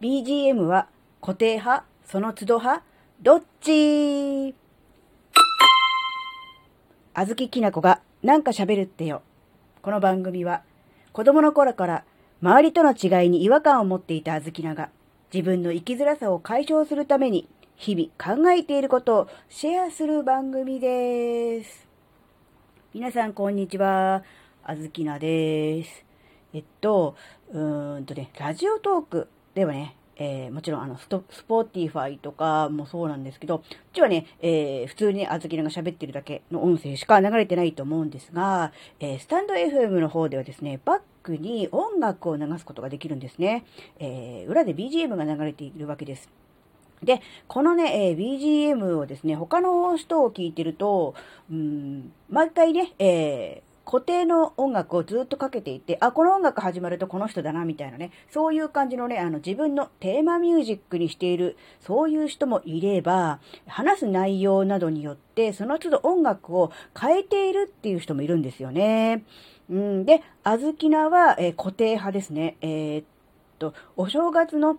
BGM は固定派その都度派どっち？あずききなこがなんか喋るってよ。この番組は子供の頃から周りとの違いに違和感を持っていたあずきなが自分の生きづらさを解消するために日々考えていることをシェアする番組です。皆さんこんにちは。あずきなです。えっと、うーんとね、ラジオトークではね、えー、もちろんあのスト、スポーティファイとかもそうなんですけど、うちはね、えー、普通にあずきなが喋ってるだけの音声しか流れてないと思うんですが、えー、スタンド FM の方ではですね、バックに音楽を流すことができるんですね。え裏で BGM が流れているわけです。で、このね、えー、BGM をですね、他の人を聞いてると、うん、毎回ね、えー、固定の音楽をずっとかけていて、あ、この音楽始まるとこの人だな、みたいなね、そういう感じのね、あの、自分のテーマミュージックにしている、そういう人もいれば、話す内容などによって、その都度音楽を変えているっていう人もいるんですよね。うん、で、あずきなは、えー、固定派ですね。えー、っと、お正月の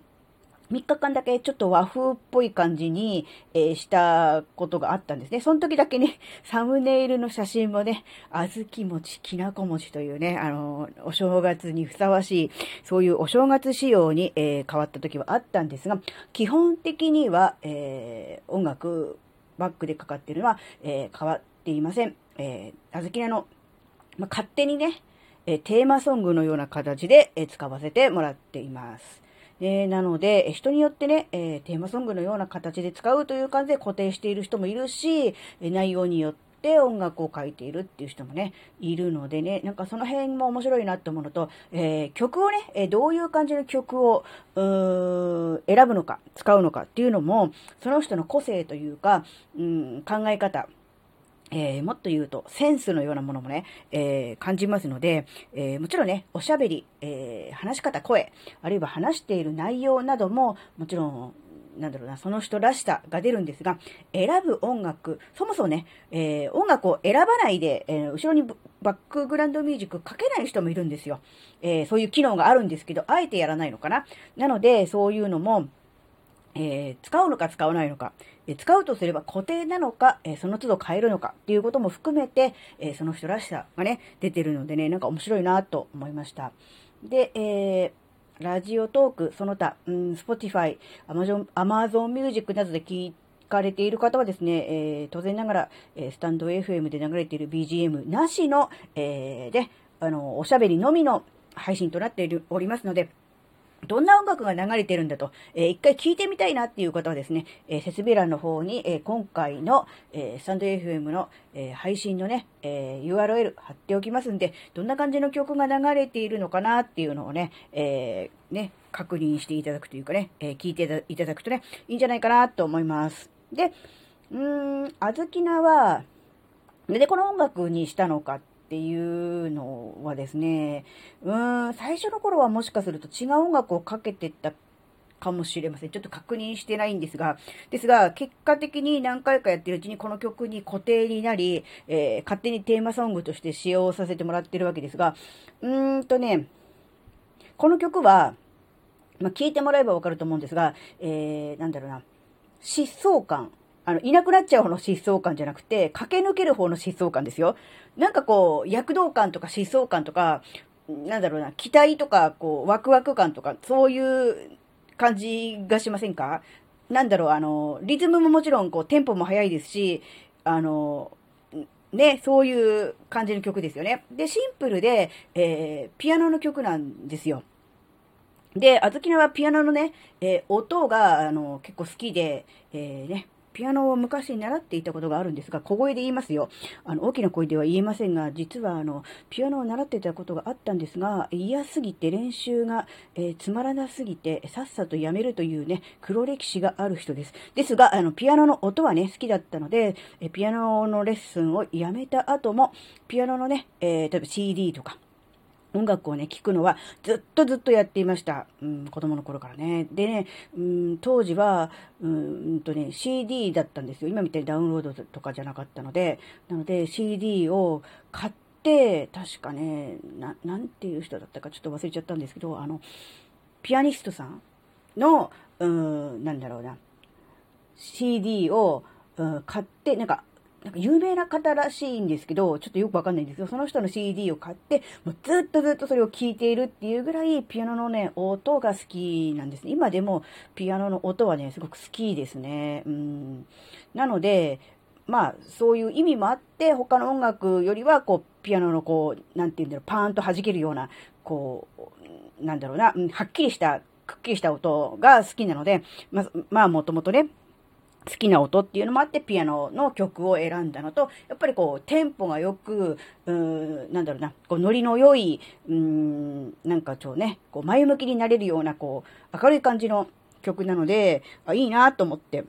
3日間だけちょっと和風っぽい感じに、えー、したことがあったんですね。その時だけね、サムネイルの写真もね、小豆餅、きなこ餅というね、あの、お正月にふさわしい、そういうお正月仕様に、えー、変わった時はあったんですが、基本的には、えー音楽、バックでかかってるのは、え変わっていません。えー、小豆菜の、まあ、勝手にね、えテーマソングのような形で、え使わせてもらっています。えー、なので、人によってね、えー、テーマソングのような形で使うという感じで固定している人もいるし、内容によって音楽を書いているっていう人もね、いるのでね、なんかその辺も面白いなって思うのと、えー、曲をね、えどういう感じの曲を、うー選ぶのか、使うのかっていうのも、その人の個性というか、うん、考え方、えー、もっと言うと、センスのようなものもね、えー、感じますので、えー、もちろんね、おしゃべり、え話し方、声、あるいは話している内容なども、もちろん、なんだろうな、その人らしさが出るんですが、選ぶ音楽、そもそもね、え音楽を選ばないで、え後ろにバックグラウンドミュージックかけない人もいるんですよ。えそういう機能があるんですけど、あえてやらないのかな。なので、そういうのも、えー、使うのか使わないのか、えー、使うとすれば固定なのか、えー、その都度変えるのかっていうことも含めて、えその人らしさがね、出てるのでね、なんか面白いなと思いました。で、えラジオトーク、その他、うん、Spotify、Amazon, Amazon Music などで聞かれている方はですね、え当然ながら、えスタンド FM で流れている BGM なしの、えで、あの、おしゃべりのみの配信となっておりますので、どんな音楽が流れてるんだと、えー、一回聞いてみたいなっていう方はですね、えー、説明欄の方に、えー、今回の、えー、スタンド FM の、えー、配信のね、えー、URL 貼っておきますんで、どんな感じの曲が流れているのかなっていうのをね、えー、ね、確認していただくというかね、えー、聞いていただくとね、いいんじゃないかなと思います。で、うーん、あずきなは、なんでこの音楽にしたのかっっていうのはですね、うーん、最初の頃はもしかすると違う音楽をかけてたかもしれません。ちょっと確認してないんですが、ですが、結果的に何回かやってるうちにこの曲に固定になり、えー、勝手にテーマソングとして使用させてもらってるわけですが、うーんとね、この曲は、まあ、聞いてもらえばわかると思うんですが、えー、なんだろうな、疾走感あの、いなくなっちゃう方の疾走感じゃなくて、駆け抜ける方の疾走感ですよ。なんかこう、躍動感とか疾走感とか、なんだろうな、期待とか、こう、ワクワク感とか、そういう感じがしませんか？なんだろう、あの、リズムももちろん、こう、テンポも速いですし、あの、ね、そういう感じの曲ですよね。で、シンプルで、えー、ピアノの曲なんですよ。で、あずきなはピアノのね、えー、音が、あの、結構好きで、えー、ね、ピアノを昔習っていたことがあるんですが、小声で言いますよ。あの、大きな声では言えませんが、実はあの、ピアノを習っていたことがあったんですが、嫌すぎて練習が、えー、つまらなすぎて、さっさとやめるというね、黒歴史がある人です。ですが、あの、ピアノの音はね、好きだったので、えピアノのレッスンをやめた後も、ピアノのね、えー、例えば CD とか、音楽をね、聴くのはずっとずっとやっていました。うん、子供の頃からね。でね、うん、当時は、うんとね、CD だったんですよ。今みたいにダウンロードとかじゃなかったので、なので CD を買って、確かね、な、なんていう人だったかちょっと忘れちゃったんですけど、あの、ピアニストさんの、うん、なんだろうな、CD を、うん、買って、なんか、なんか有名な方らしいんですけど、ちょっとよくわかんないんですけど、その人の CD を買って、もうずっとずっとそれを聴いているっていうぐらい、ピアノのね、音が好きなんですね。今でも、ピアノの音はね、すごく好きですね。うん。なので、まあ、そういう意味もあって、他の音楽よりは、こう、ピアノのこう、なんて言うんだろう、パーンと弾けるような、こう、なんだろうな、うん、はっきりした、くっきりした音が好きなので、ま、まあ、もともとね、好きな音っていうのもあってピアノの曲を選んだのと、やっぱりこう、テンポがよく、うーなんだろうな、こう、ノリの良い、うーん、なんかちょうね、こう、前向きになれるような、こう、明るい感じの曲なので、あいいなと思って。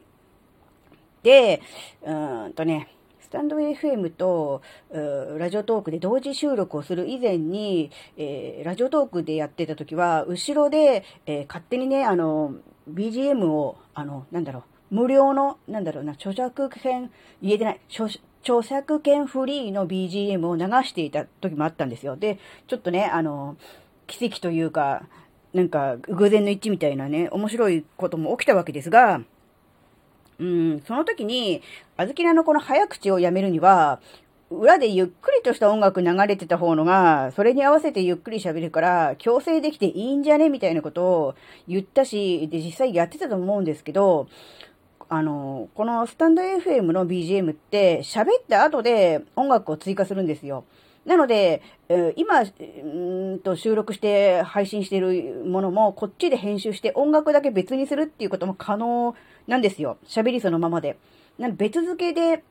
で、うーんとね、スタンド FM とラジオトークで同時収録をする以前に、えー、ラジオトークでやってた時は、後ろで、えー、勝手にね、あの、BGM を、あの、なんだろう、無料の、なんだろうな、著作権、言えてない、著作権フリーの BGM を流していた時もあったんですよ。で、ちょっとね、あの、奇跡というか、なんか偶然の一致みたいなね、面白いことも起きたわけですが、うん、その時に、あずきらのこの早口をやめるには、裏でゆっくりとした音楽流れてた方のが、それに合わせてゆっくり喋るから、強制できていいんじゃねみたいなことを言ったし、で、実際やってたと思うんですけど、あの、このスタンド FM の BGM って喋った後で音楽を追加するんですよ。なので、え今、うんと収録して配信しているものもこっちで編集して音楽だけ別にするっていうことも可能なんですよ。喋りそのままで。な別付けで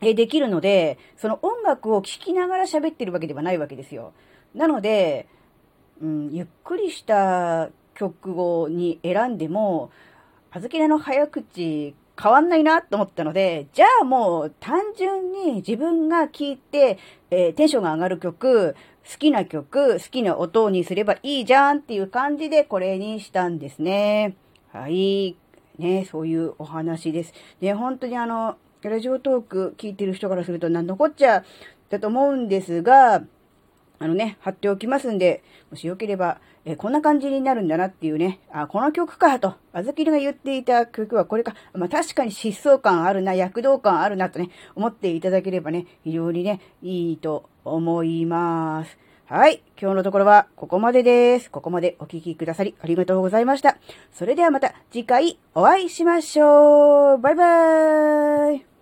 えできるので、その音楽を聴きながら喋ってるわけではないわけですよ。なので、うん、ゆっくりした曲をに選んでも、あずきらの早口変わんないなと思ったので、じゃあもう単純に自分が聴いて、えー、テンションが上がる曲、好きな曲、好きな音にすればいいじゃんっていう感じでこれにしたんですね。はい。ね、そういうお話です。で、本当にあの、ラジオトーク聞いてる人からすると何のこっちゃだと思うんですが、あのね、貼っておきますんで、もしよければ、えー、こんな感じになるんだなっていうね、あ、この曲かと、あずきりが言っていた曲はこれか、まあ、確かに疾走感あるな、躍動感あるなとね、思っていただければね、非常にね、いいと思います。はい。今日のところはここまでです。ここまでお聴きくださりありがとうございました。それではまた次回お会いしましょう。バイバーイ。